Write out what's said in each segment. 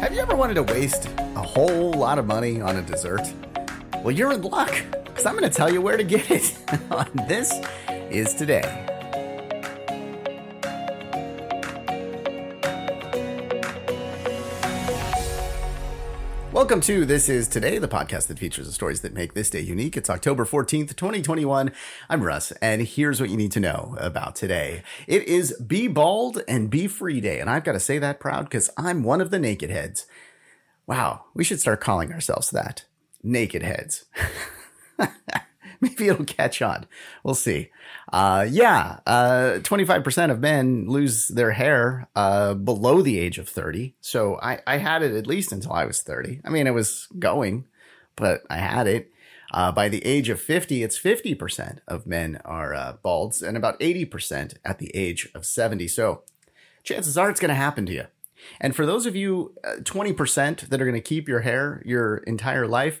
Have you ever wanted to waste a whole lot of money on a dessert? Well, you're in luck, because I'm going to tell you where to get it on This Is Today. Welcome to This Is Today, the podcast that features the stories that make this day unique. It's October 14th, 2021. I'm Russ, and here's what you need to know about today. It is Be Bald and Be Free Day, and I've got to say that proud because I'm one of the naked heads. Wow, we should start calling ourselves that. Naked heads. maybe it'll catch on. We'll see. Uh, yeah, uh, 25% of men lose their hair uh, below the age of 30. So I, I had it at least until I was 30. I mean, it was going, but I had it. Uh, by the age of 50, it's 50% of men are uh, balds and about 80% at the age of 70. So chances are it's going to happen to you. And for those of you, uh, 20% that are going to keep your hair your entire life,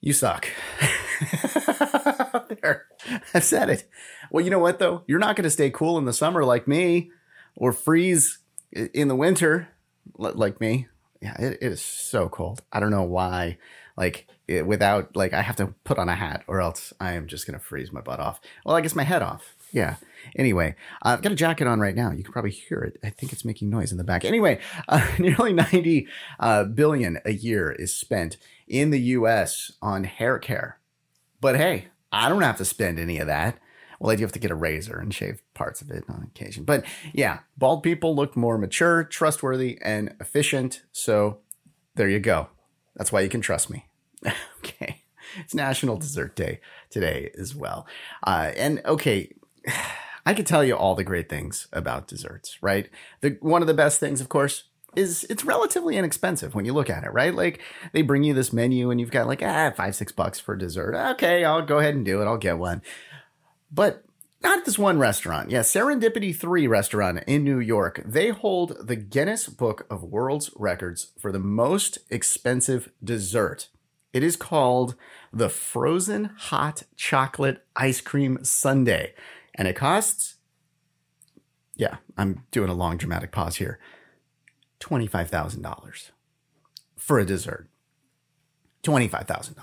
you suck. there. I said it. Well, you know what though? You're not going to stay cool in the summer like me or freeze in the winter like me. Yeah, it, it is so cold. I don't know why. Like it, without like I have to put on a hat or else I am just going to freeze my butt off. Well, I guess my head off. Yeah. Anyway, uh, I've got a jacket on right now. You can probably hear it. I think it's making noise in the back. Anyway, uh, nearly 90 uh, billion a year is spent in the US on hair care. But hey, I don't have to spend any of that. Well, I do have to get a razor and shave parts of it on occasion. But yeah, bald people look more mature, trustworthy, and efficient. So there you go. That's why you can trust me. okay. It's National Dessert Day today as well. Uh, and okay, I could tell you all the great things about desserts, right? The, one of the best things, of course, is it's relatively inexpensive when you look at it, right? Like they bring you this menu and you've got like, ah, five, six bucks for dessert. Okay, I'll go ahead and do it. I'll get one. But not this one restaurant. Yeah, Serendipity 3 restaurant in New York. They hold the Guinness Book of World's Records for the most expensive dessert. It is called the Frozen Hot Chocolate Ice Cream Sundae. And it costs, yeah, I'm doing a long dramatic pause here. $25,000 for a dessert. $25,000.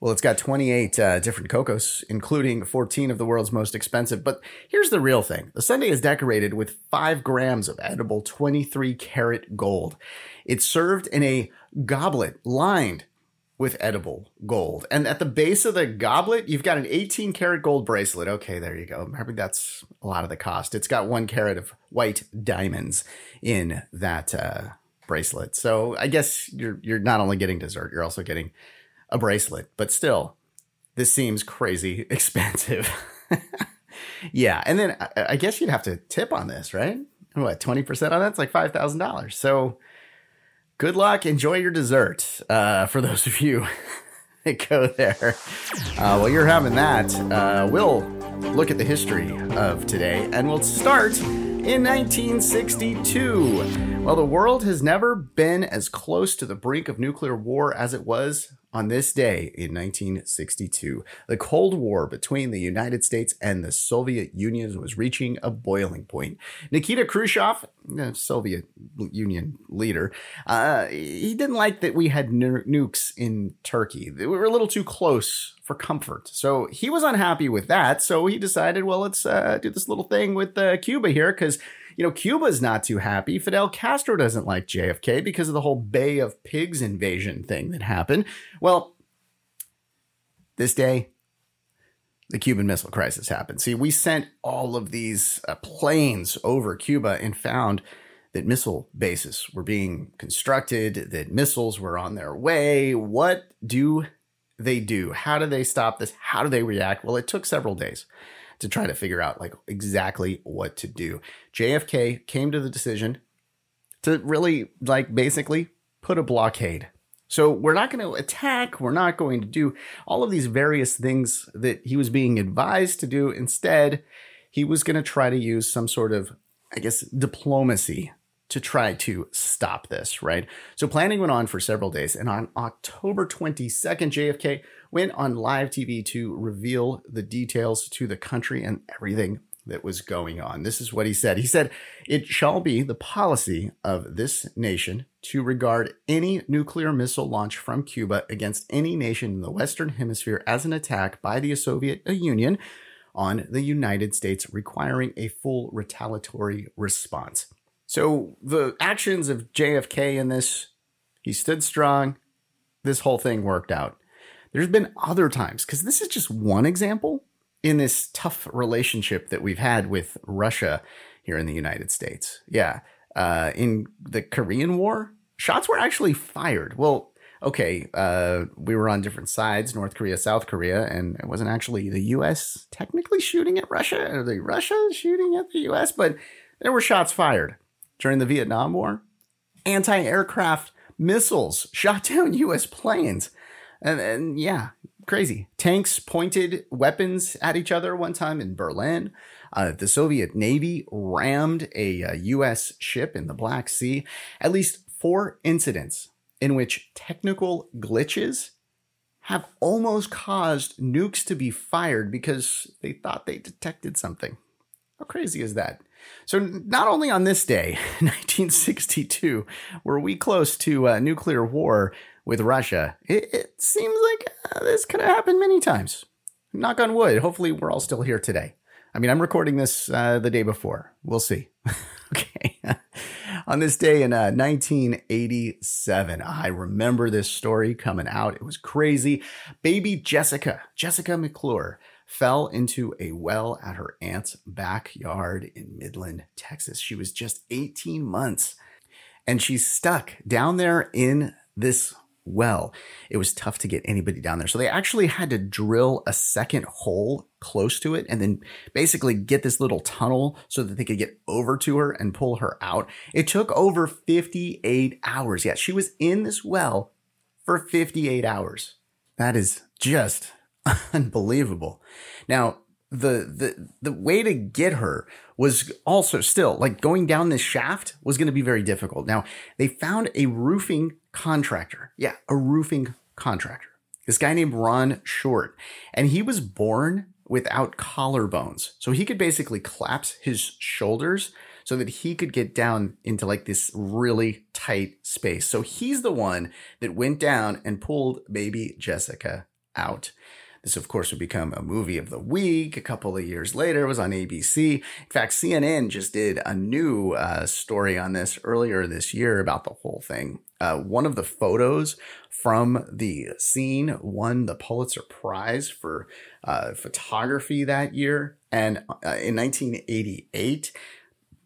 Well, it's got 28 uh, different cocos, including 14 of the world's most expensive. But here's the real thing the sundae is decorated with 5 grams of edible 23 karat gold. It's served in a goblet lined with edible gold. And at the base of the goblet, you've got an 18 karat gold bracelet. Okay, there you go. Maybe that's a lot of the cost. It's got one carat of white diamonds in that uh, bracelet. So I guess you're you're not only getting dessert, you're also getting a bracelet. But still, this seems crazy expensive. yeah, and then I, I guess you'd have to tip on this, right? What twenty percent on that's like five thousand dollars. So good luck. Enjoy your dessert. Uh, for those of you that go there, uh, while you're having that, uh, we'll look at the history of today, and we'll start in 1962. Well, the world has never been as close to the brink of nuclear war as it was on this day in 1962, the Cold War between the United States and the Soviet Union was reaching a boiling point. Nikita Khrushchev, Soviet Union leader, uh, he didn't like that we had nukes in Turkey. We were a little too close for comfort. So he was unhappy with that. So he decided, well, let's uh, do this little thing with uh, Cuba here because you know, Cuba's not too happy. Fidel Castro doesn't like JFK because of the whole Bay of Pigs invasion thing that happened. Well, this day, the Cuban Missile Crisis happened. See, we sent all of these uh, planes over Cuba and found that missile bases were being constructed, that missiles were on their way. What do they do? How do they stop this? How do they react? Well, it took several days to try to figure out like exactly what to do. JFK came to the decision to really like basically put a blockade. So we're not going to attack, we're not going to do all of these various things that he was being advised to do. Instead, he was going to try to use some sort of I guess diplomacy to try to stop this, right? So planning went on for several days, and on October 22nd, JFK went on live TV to reveal the details to the country, and everything that was going on. This is what he said. He said, It shall be the policy of this nation to regard any nuclear missile launch from Cuba against any nation in the Western Hemisphere as an attack by the Soviet Union on the United States, requiring a full retaliatory response. So the actions of JFK in this, he stood strong. This whole thing worked out. There's been other times, because this is just one example in this tough relationship that we've had with Russia here in the United States. Yeah. Uh, in the Korean War, shots were actually fired. Well, okay, uh, we were on different sides, North Korea, South Korea, and it wasn't actually the U.S. technically shooting at Russia, or the Russia shooting at the U.S., but there were shots fired during the Vietnam War. Anti-aircraft missiles shot down U.S. planes, and, and yeah, crazy. Tanks pointed weapons at each other one time in Berlin. Uh, the Soviet Navy rammed a, a U.S. ship in the Black Sea. At least four incidents in which technical glitches have almost caused nukes to be fired because they thought they detected something. How crazy is that? So, not only on this day, 1962, were we close to uh, nuclear war with Russia, it, it seems like uh, this could have happened many times. Knock on wood. Hopefully, we're all still here today. I mean, I'm recording this uh, the day before. We'll see. okay. on this day in uh, 1987, I remember this story coming out. It was crazy. Baby Jessica, Jessica McClure, fell into a well at her aunt's backyard in Midland, Texas. She was just 18 months and she's stuck down there in this well. It was tough to get anybody down there. So they actually had to drill a second hole close to it and then basically get this little tunnel so that they could get over to her and pull her out. It took over 58 hours. Yeah, she was in this well for 58 hours. That is just unbelievable. Now, the the the way to get her was also still like going down this shaft was going to be very difficult. Now, they found a roofing contractor. Yeah, a roofing contractor. This guy named Ron Short, and he was born without collarbones. So he could basically collapse his shoulders so that he could get down into like this really tight space. So he's the one that went down and pulled baby Jessica out. This, of course, would become a movie of the week. A couple of years later, it was on ABC. In fact, CNN just did a new uh, story on this earlier this year about the whole thing. Uh, one of the photos from the scene won the Pulitzer Prize for uh, photography that year. And uh, in 1988,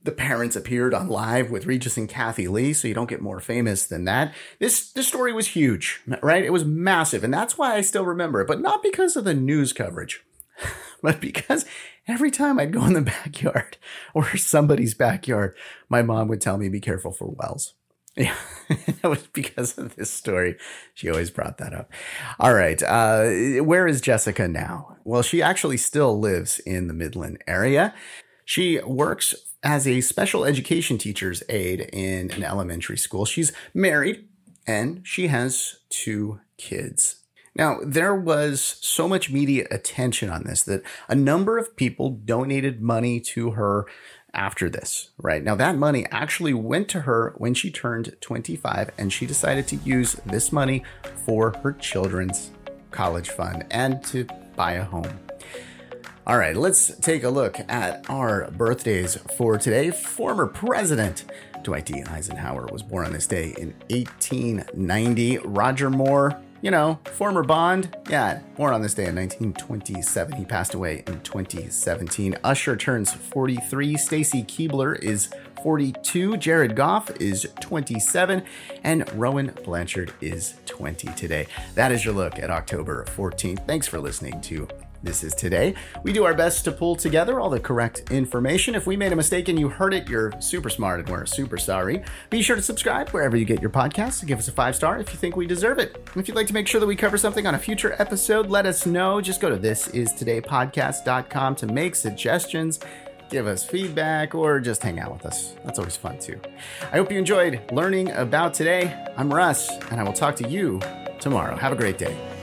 the parents appeared on live with Regis and Kathie Lee, so you don't get more famous than that. This this story was huge, right? It was massive, and that's why I still remember it, but not because of the news coverage, but because every time I'd go in the backyard or somebody's backyard, my mom would tell me, "Be careful for wells." Yeah, that was because of this story. She always brought that up. All right. Uh, where is Jessica now? Well, she actually still lives in the Midland area. She works as a special education teacher's aide in an elementary school. She's married and she has two kids. Now, there was so much media attention on this that a number of people donated money to her after this, right? Now, that money actually went to her when she turned 25, and she decided to use this money for her children's college fund and to buy a home. All right, let's take a look at our birthdays for today. Former President Dwight D. Eisenhower was born on this day in 1890. Roger Moore, you know, former Bond, yeah, born on this day in 1927. He passed away in 2017. Usher turns 43. Stacy Keibler is 42. Jared Goff is 27. And Rowan Blanchard is 20 today. That is your look at October 14th. Thanks for listening to this is today. We do our best to pull together all the correct information. If we made a mistake and you heard it, you're super smart and we're super sorry. Be sure to subscribe wherever you get your podcasts and give us a five star if you think we deserve it. If you'd like to make sure that we cover something on a future episode, let us know. Just go to thisistodaypodcast.com to make suggestions give us feedback, or just hang out with us. That's always fun too. I hope you enjoyed learning about today. I'm Russ, and I will talk to you tomorrow. Have a great day.